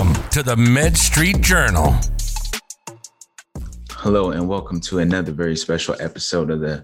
Welcome to the Med Street Journal. Hello, and welcome to another very special episode of the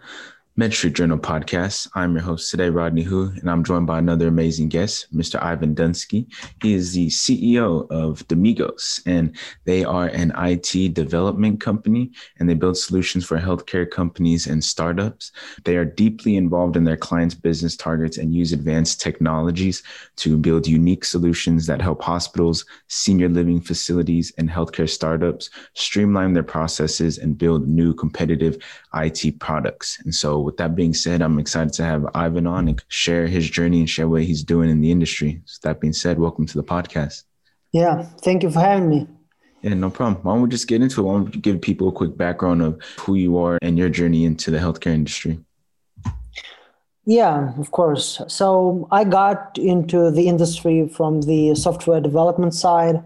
Med Street Journal podcast. I'm your host today, Rodney Hu, and I'm joined by another amazing guest, Mr. Ivan Dunsky. He is the CEO of Demigos, and they are an IT development company, and they build solutions for healthcare companies and startups. They are deeply involved in their clients' business targets and use advanced technologies to build unique solutions that help hospitals, senior living facilities, and healthcare startups streamline their processes and build new competitive IT products. And so with that being said, I'm excited to have Ivan on and share his journey and share what he's doing in the industry. So that being said, welcome to the podcast. Yeah, thank you for having me. Yeah, no problem. Why don't we just get into it? Why don't we give people a quick background of who you are and your journey into the healthcare industry? Yeah, of course. So I got into the industry from the software development side.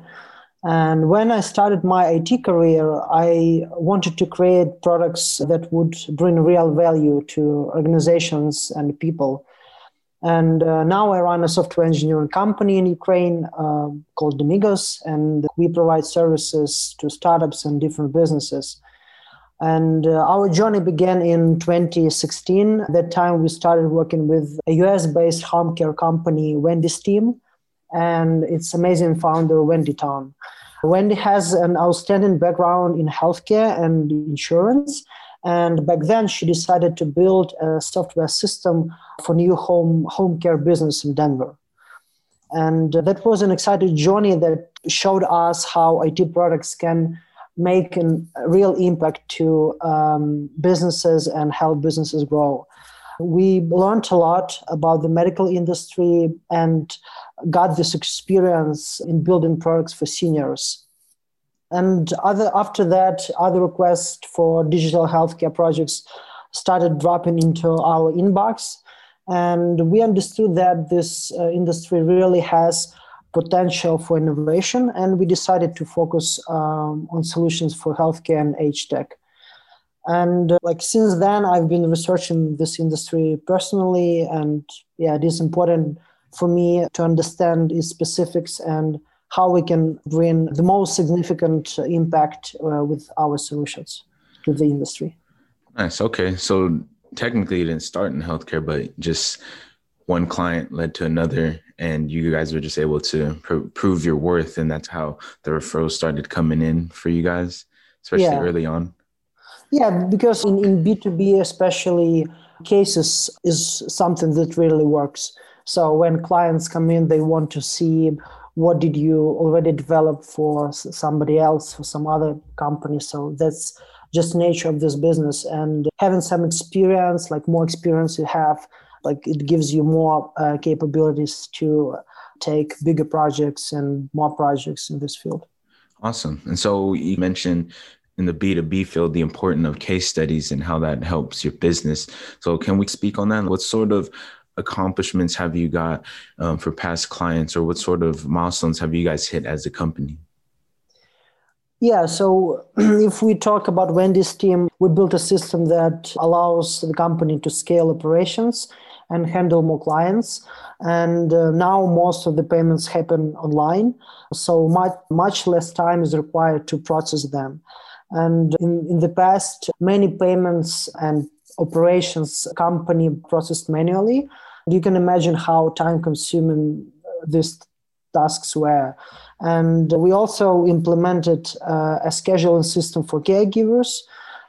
And when I started my IT career, I wanted to create products that would bring real value to organizations and people. And uh, now I run a software engineering company in Ukraine uh, called Demigos, and we provide services to startups and different businesses. And uh, our journey began in 2016. At that time, we started working with a US based home care company, Wendy's team and its amazing founder, Wendy Tan. Wendy has an outstanding background in healthcare and insurance. And back then, she decided to build a software system for new home, home care business in Denver. And that was an exciting journey that showed us how IT products can make a real impact to um, businesses and help businesses grow. We learned a lot about the medical industry and got this experience in building products for seniors. And other, after that, other requests for digital healthcare projects started dropping into our inbox. And we understood that this uh, industry really has potential for innovation, and we decided to focus um, on solutions for healthcare and age tech. And uh, like since then, I've been researching this industry personally, and yeah, it is important for me to understand its specifics and how we can bring the most significant impact uh, with our solutions to the industry. Nice. Okay. So technically, you didn't start in healthcare, but just one client led to another, and you guys were just able to pr- prove your worth, and that's how the referrals started coming in for you guys, especially yeah. early on. Yeah, because in, in B2B, especially cases is something that really works so when clients come in, they want to see what did you already develop for somebody else, for some other company. So that's just nature of this business. And having some experience, like more experience you have, like it gives you more uh, capabilities to take bigger projects and more projects in this field. Awesome. And so you mentioned in the B2B field, the importance of case studies and how that helps your business. So can we speak on that? What sort of accomplishments have you got um, for past clients or what sort of milestones have you guys hit as a company? Yeah, so if we talk about Wendy's team, we built a system that allows the company to scale operations and handle more clients. And uh, now most of the payments happen online, so much much less time is required to process them. And in, in the past, many payments and operations company processed manually. You can imagine how time consuming these tasks were. And we also implemented uh, a scheduling system for caregivers.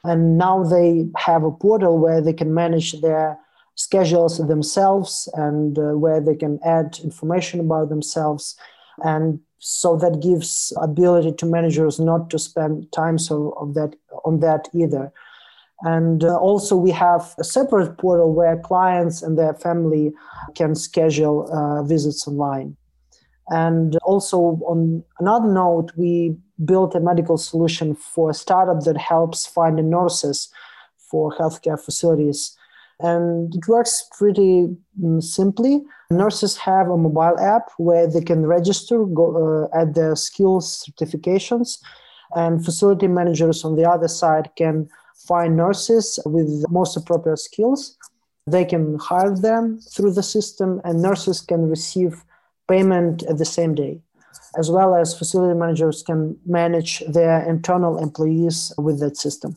And now they have a portal where they can manage their schedules themselves and uh, where they can add information about themselves. And so that gives ability to managers not to spend time so of that on that either. And uh, also, we have a separate portal where clients and their family can schedule uh, visits online. And also, on another note, we built a medical solution for a startup that helps find nurses for healthcare facilities. And it works pretty um, simply. Nurses have a mobile app where they can register, go, uh, add their skills certifications, and facility managers on the other side can find nurses with most appropriate skills. They can hire them through the system, and nurses can receive payment at the same day. as well as facility managers can manage their internal employees with that system.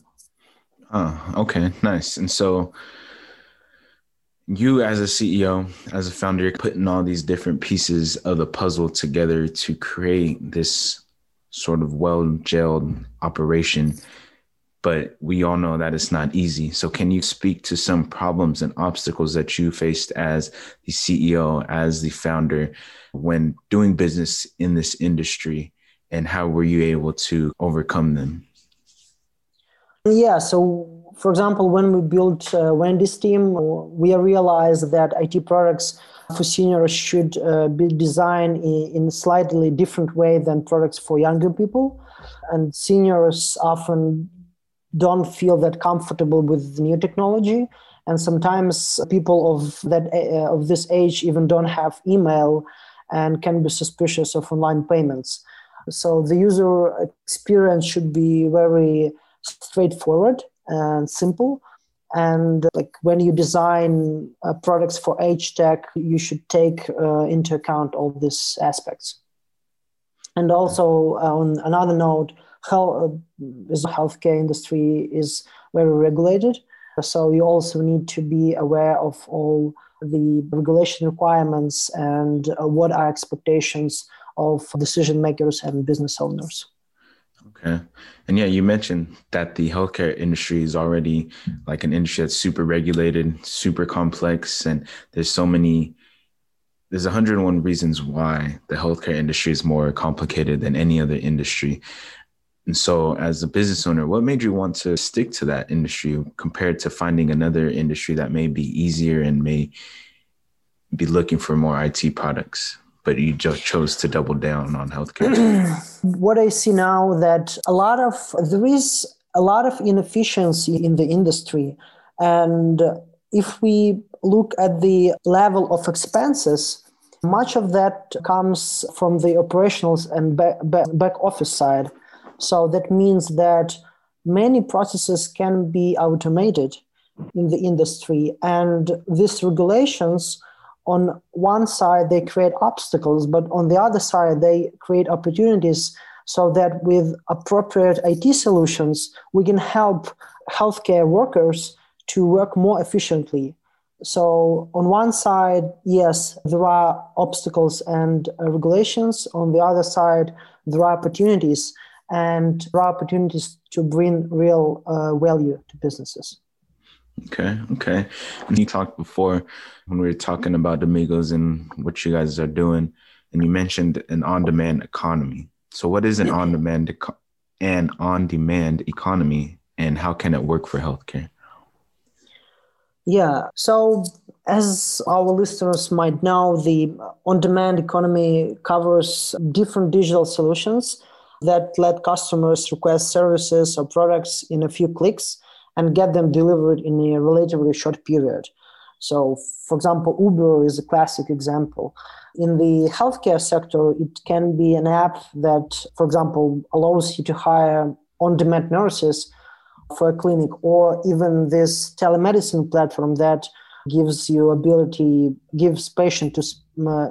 Oh, okay, nice. And so you as a CEO, as a founder, you're putting all these different pieces of the puzzle together to create this sort of well-gelled operation. But we all know that it's not easy. So can you speak to some problems and obstacles that you faced as the CEO, as the founder, when doing business in this industry? And how were you able to overcome them? Yeah, so for example, when we built uh, Wendy's team, we realized that IT products for seniors should uh, be designed in, in, a slightly different way than products for younger people. And seniors often don't feel that comfortable with new technology. And sometimes people of that uh, of this age even don't have email and can be suspicious of online payments. So the user experience should be very straightforward and simple. And like when you design uh, products for age tech, you should take uh, into account all these aspects. And also uh, on another note, health, uh, the healthcare industry is very regulated. So you also need to be aware of all the regulation requirements and uh, what are expectations of decision makers and business owners. Okay. And yeah, you mentioned that the healthcare industry is already like an industry that's super regulated, super complex, and there's so many there's 101 reasons why the healthcare industry is more complicated than any other industry. And so, as a business owner, what made you want to stick to that industry compared to finding another industry that may be easier and may be looking for more IT products? but you just chose to double down on healthcare. what I see now that a lot of there is a lot of inefficiency in the industry, and if we look at the level of expenses, much of that comes from the operationals and back, back, back office side. So that means that many processes can be automated in the industry, and these regulations on one side they create obstacles but on the other side they create opportunities so that with appropriate IT solutions we can help healthcare workers to work more efficiently. So on one side yes there are obstacles and regulations. On the other side there are opportunities and there are opportunities to bring real uh, value to businesses Okay, okay. And you talked before when we were talking about Amigos and what you guys are doing, and you mentioned an on-demand economy. So, what is an on-demand an on-demand economy, and how can it work for healthcare? Yeah. So, as our listeners might know, the on-demand economy covers different digital solutions that let customers request services or products in a few clicks and get them delivered in a relatively short period. So, for example, Uber is a classic example. In the healthcare sector, it can be an app that, for example, allows you to hire on demand nurses for a clinic, or even this telemedicine platform that gives you ability gives patient to uh,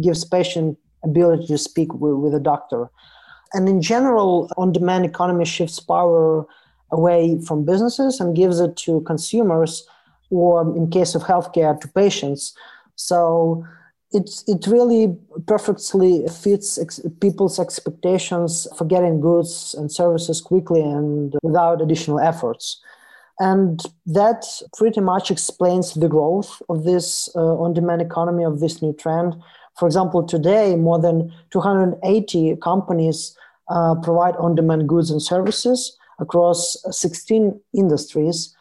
gives patient ability to speak with, with a doctor and in general on demand economy shifts power away from businesses and gives it to consumers or in case of healthcare to patients. So it, it really perfectly fits ex- people's expectations for getting goods and services quickly and without additional efforts. And that pretty much explains the growth of this uh, on-demand economy of this new trend for example today more than 280 companies uh, provide on-demand goods and services across 16 industries.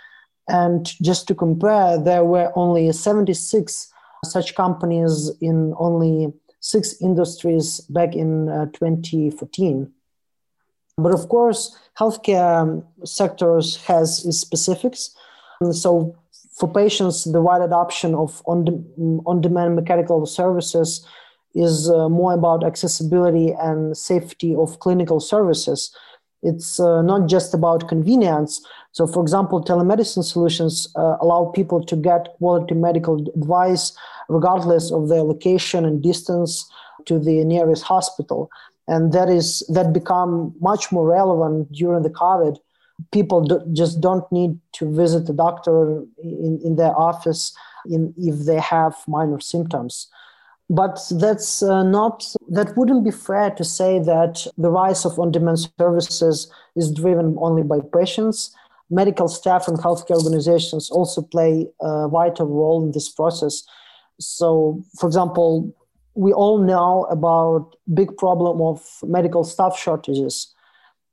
And just to compare, there were only 76 such companies in only six industries back in uh, 2014. But of course, healthcare sectors has its specifics. And so for patients, the wide adoption of on, on-demand mechanical services is uh, more about accessibility and safety of clinical services it's uh, not just about convenience. So, for example, telemedicine solutions uh, allow people to get quality medical advice regardless of their location and distance to the nearest hospital. And that is that become much more relevant during the COVID. People do, just don't need to visit the doctor in, in their office in, if they have minor symptoms. But that's uh, not, that wouldn't be fair to say that the rise of on demand services is driven only by patients. Medical staff and healthcare organizations also play a vital role in this process. So, for example, we all know about big problem of medical staff shortages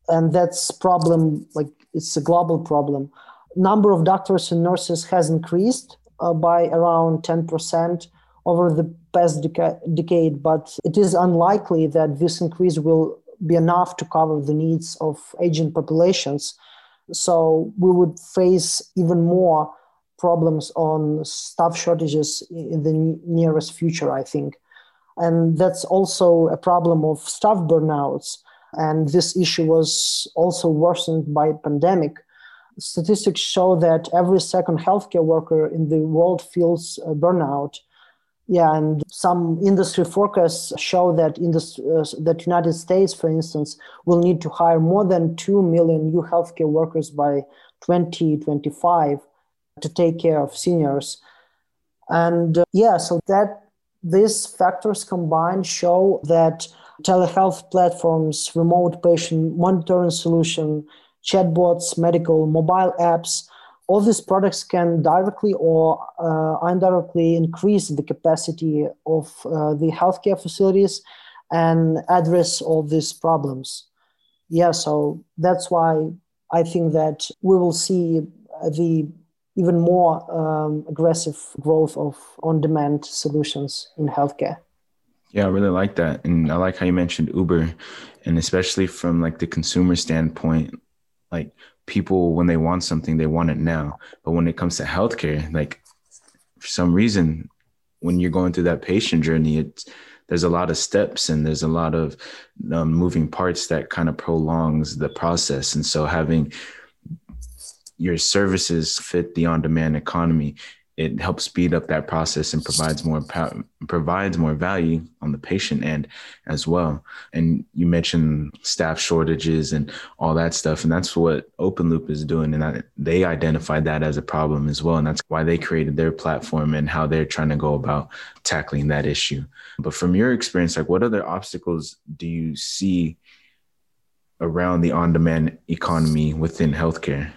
and that's problem like it's a global problem number of doctors and nurses has increased uh, by around 10% over the past deca- decade, but it is unlikely that this increase will be enough to cover the needs of aging populations. So we would face even more problems on staff shortages in the nearest future, I think. And that's also a problem of staff burnouts. And this issue was also worsened by pandemic statistics show that every second healthcare worker in the world feels burnout. Yeah, and some industry forecasts show that industry, uh, that United States, for instance, will need to hire more than two million new healthcare workers by 2025 to take care of seniors. And uh, yeah, so that these factors combined show that telehealth platforms, remote patient monitoring solution, chatbots, medical mobile apps. All these products can directly or uh, indirectly increase the capacity of uh, the healthcare facilities and address all these problems. Yeah, so that's why I think that we will see the even more um, aggressive growth of on-demand solutions in healthcare. Yeah, I really like that, and I like how you mentioned Uber, and especially from like the consumer standpoint, like people when they want something they want it now but when it comes to healthcare like for some reason when you're going through that patient journey it's there's a lot of steps and there's a lot of um, moving parts that kind of prolongs the process and so having your services fit the on-demand economy it helps speed up that process and provides more provides more value on the patient end as well. And you mentioned staff shortages and all that stuff, and that's what Open Loop is doing. And they identified that as a problem as well, and that's why they created their platform and how they're trying to go about tackling that issue. But from your experience, like what other obstacles do you see around the on-demand economy within healthcare?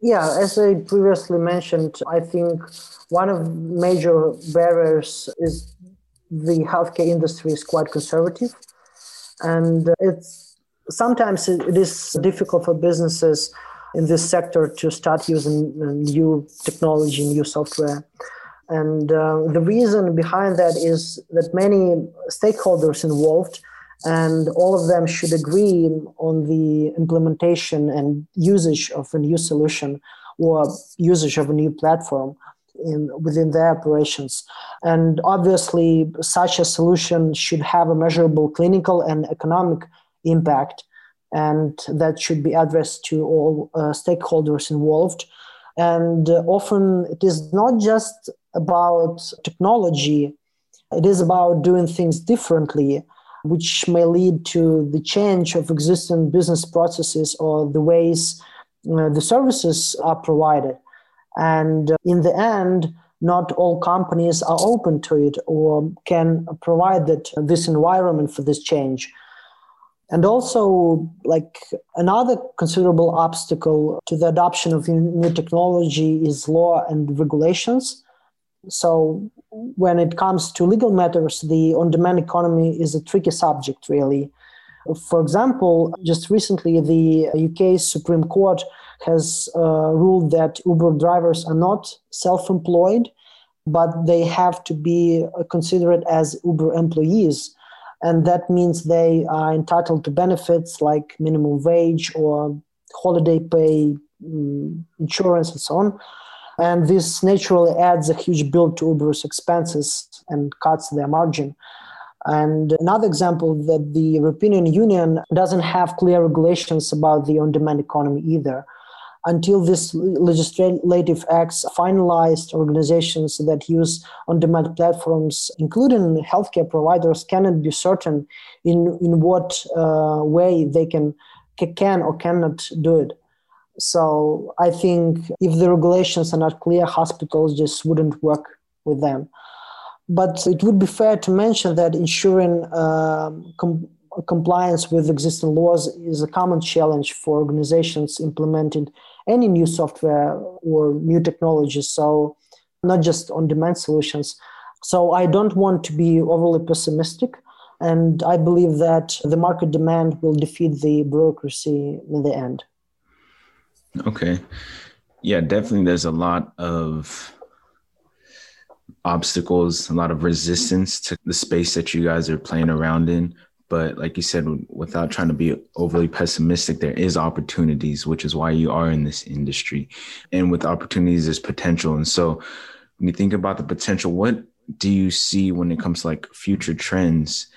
Yeah, as I previously mentioned, I think one of major barriers is the healthcare industry is quite conservative, and it's sometimes it is difficult for businesses in this sector to start using new technology, new software. And uh, the reason behind that is that many stakeholders involved and all of them should agree on the implementation and usage of a new solution or usage of a new platform in, within their operations. And obviously, such a solution should have a measurable clinical and economic impact, and that should be addressed to all uh, stakeholders involved. And uh, often, it is not just about technology, it is about doing things differently which may lead to the change of existing business processes or the ways uh, the services are provided. And uh, in the end, not all companies are open to it or can provide that this environment for this change. And also, like another considerable obstacle to the adoption of new technology is law and regulations. So, when it comes to legal matters, the on demand economy is a tricky subject, really. For example, just recently, the UK Supreme Court has uh, ruled that Uber drivers are not self employed, but they have to be considered as Uber employees. And that means they are entitled to benefits like minimum wage or holiday pay, um, insurance, and so on and this naturally adds a huge bill to Uber's expenses and cuts their margin. And another example that the European Union doesn't have clear regulations about the on-demand economy either. until this legislative acts finalized, organizations that use on-demand platforms, including healthcare providers, cannot be certain in in what uh, way they can can or cannot do it. So I think if the regulations are not clear, hospitals just wouldn't work with them. But it would be fair to mention that ensuring uh, com- compliance with existing laws is a common challenge for organizations implementing any new software or new technologies. So, not just on demand solutions. So, I don't want to be overly pessimistic. And I believe that the market demand will defeat the bureaucracy in the end. Okay. Yeah, definitely. There's a lot of obstacles, a lot of resistance to the space that you guys are playing around in. But like you said, without trying to be overly pessimistic, there is opportunities, which is why you are in this industry. And with opportunities, there's potential. And so when you think about the potential, what do you see when it comes to like future trends?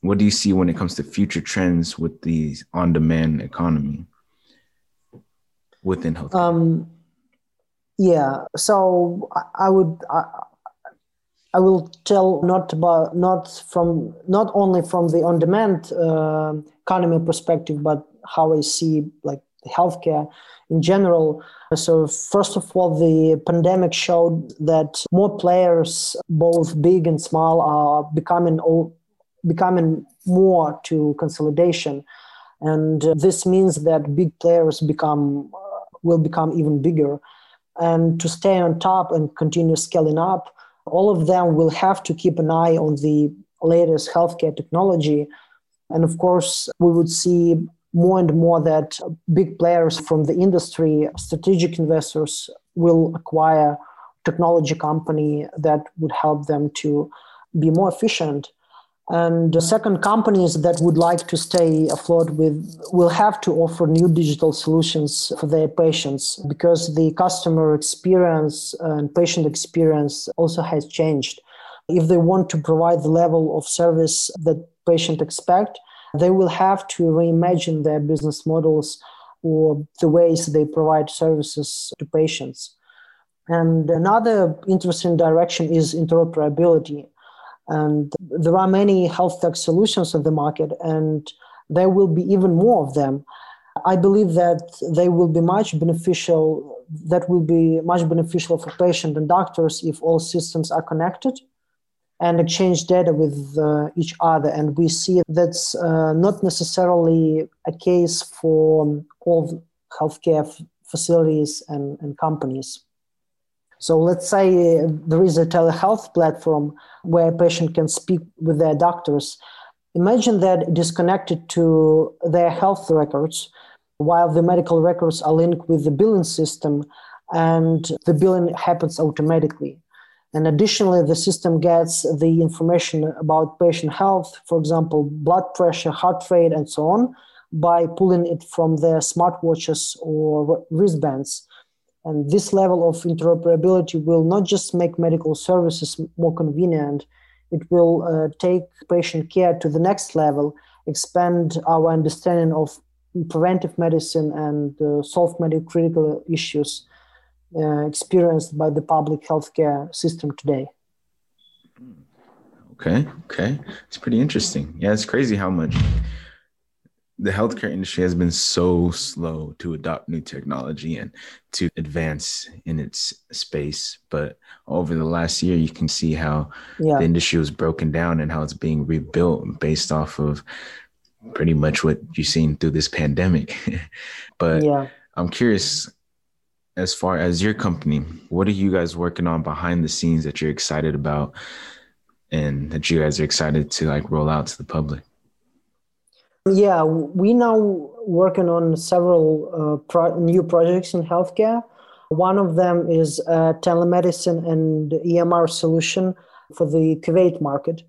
What do you see when it comes to future trends with the on-demand economy within healthcare? Um, yeah, so I, I would I, I will tell not about not from not only from the on-demand uh, economy perspective, but how I see like healthcare in general. So first of all, the pandemic showed that more players, both big and small, are becoming becoming more to consolidation, and this means that big players become will become even bigger. And to stay on top and continue scaling up, all of them will have to keep an eye on the latest healthcare technology. And of course, we would see more and more that big players from the industry, strategic investors, will acquire technology company that would help them to be more efficient and the second, companies that would like to stay afloat with will have to offer new digital solutions for their patients because the customer experience and patient experience also has changed. If they want to provide the level of service that patient expect, they will have to reimagine their business models or the ways they provide services to patients. And another interesting direction is interoperability and there are many health tech solutions on the market, and there will be even more of them. I believe that they will be much beneficial. That will be much beneficial for patients and doctors if all systems are connected and exchange data with uh, each other. And we see that's uh, not necessarily a case for all healthcare f- facilities and, and companies. So let's say uh, there is a telehealth platform where a patient can speak with their doctors. Imagine that it is connected to their health records while the medical records are linked with the billing system and the billing happens automatically. And additionally, the system gets the information about patient health, for example, blood pressure, heart rate, and so on, by pulling it from their smartwatches or wristbands. And this level of interoperability will not just make medical services more convenient, it will uh, take patient care to the next level, expand our understanding of preventive medicine and uh, solve many critical issues uh, experienced by the public healthcare system today. Okay, okay. It's pretty interesting. Yeah, it's crazy how much the healthcare industry has been so slow to adopt new technology and to advance in its space. But over the last year, you can see how yeah. the industry was broken down and how it's being rebuilt based off of pretty much what you've seen through this pandemic. but yeah. I'm curious, as far as your company, what are you guys working on behind the scenes that you're excited about and that you guys are excited to like roll out to the public? Yeah, we now working on several uh, pro- new projects in healthcare. One of them is telemedicine and EMR solution for the Kuwait market,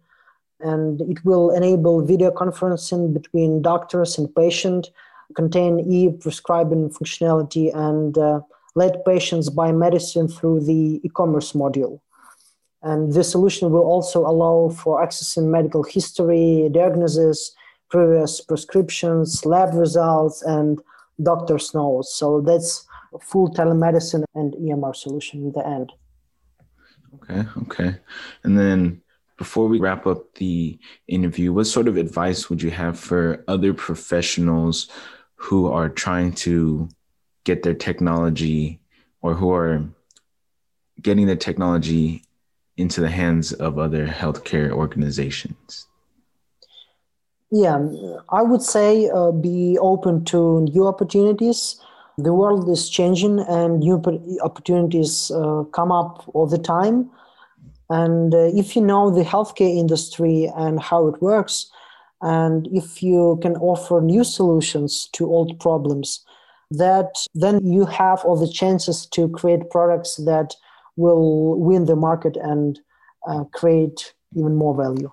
and it will enable video conferencing between doctors and patient, contain e-prescribing functionality, and uh, let patients buy medicine through the e-commerce module. And this solution will also allow for accessing medical history, diagnosis, previous prescriptions, lab results, and doctor's notes. So that's full telemedicine and EMR solution in the end. Okay, okay. And then before we wrap up the interview, what sort of advice would you have for other professionals who are trying to get their technology or who are getting their technology into the hands of other healthcare organizations? Yeah, I would say uh, be open to new opportunities. The world is changing and new opportunities uh, come up all the time. And uh, if you know the healthcare industry and how it works, and if you can offer new solutions to old problems, that then you have all the chances to create products that will win the market and uh, create even more value.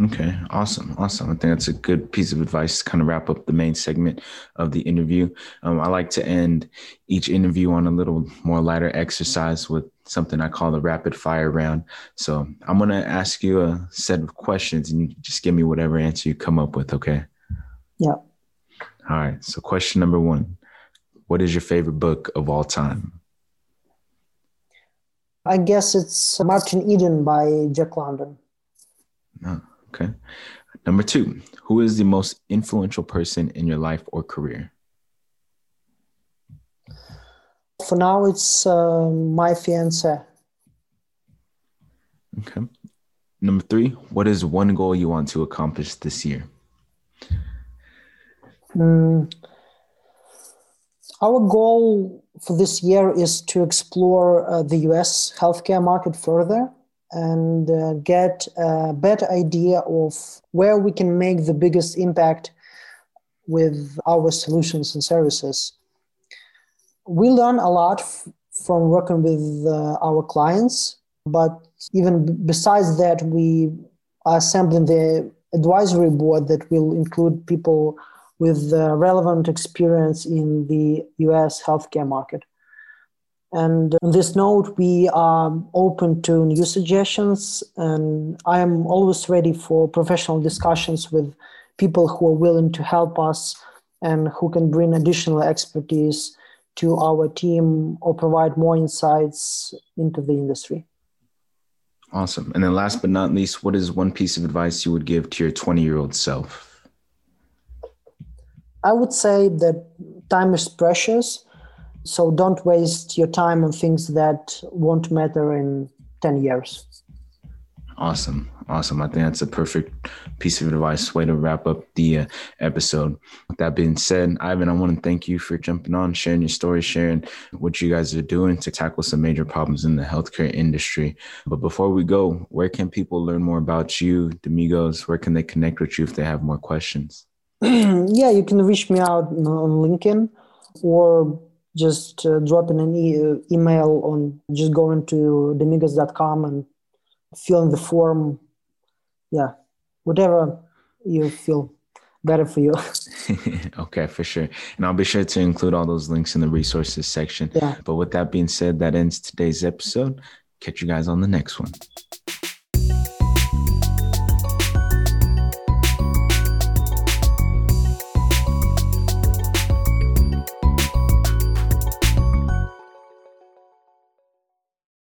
Okay, awesome, awesome. I think that's a good piece of advice to kind of wrap up the main segment of the interview. Um, I like to end each interview on a little more lighter exercise with something I call the rapid fire round. So I'm going to ask you a set of questions and you just give me whatever answer you come up with, okay? Yeah. All right. So, question number one What is your favorite book of all time? I guess it's Martin Eden by Jack London. Oh, okay. Number two, who is the most influential person in your life or career? For now, it's uh, my fiance. Okay. Number three, what is one goal you want to accomplish this year? Mm, our goal for this year is to explore uh, the US healthcare market further and uh, get a better idea of where we can make the biggest impact with our solutions and services. We learn a lot f- from working with uh, our clients, but even b- besides that, we are assembling the advisory board that will include people with uh, relevant experience in the US healthcare market. And on this note, we are open to new suggestions, and I am always ready for professional discussions with people who are willing to help us and who can bring additional expertise to our team or provide more insights into the industry. Awesome. And then last but not least, what is one piece of advice you would give to your 20 year old self? I would say that time is precious so don't waste your time on things that won't matter in 10 years. Awesome. Awesome. I think that's a perfect piece of advice, way to wrap up the uh, episode. With that being said, Ivan, I want to thank you for jumping on, sharing your story, sharing what you guys are doing to tackle some major problems in the healthcare industry. But before we go, where can people learn more about you, Demigos? Where can they connect with you if they have more questions? yeah, you can reach me out on LinkedIn or just uh, dropping an e- email on just going to demigos.com and fill in the form. Yeah whatever you feel better for you. Okay for sure. And i'll be sure to include all those links in the resources section. Yeah. But with that being said that ends today's episode. Catch you guys on the next one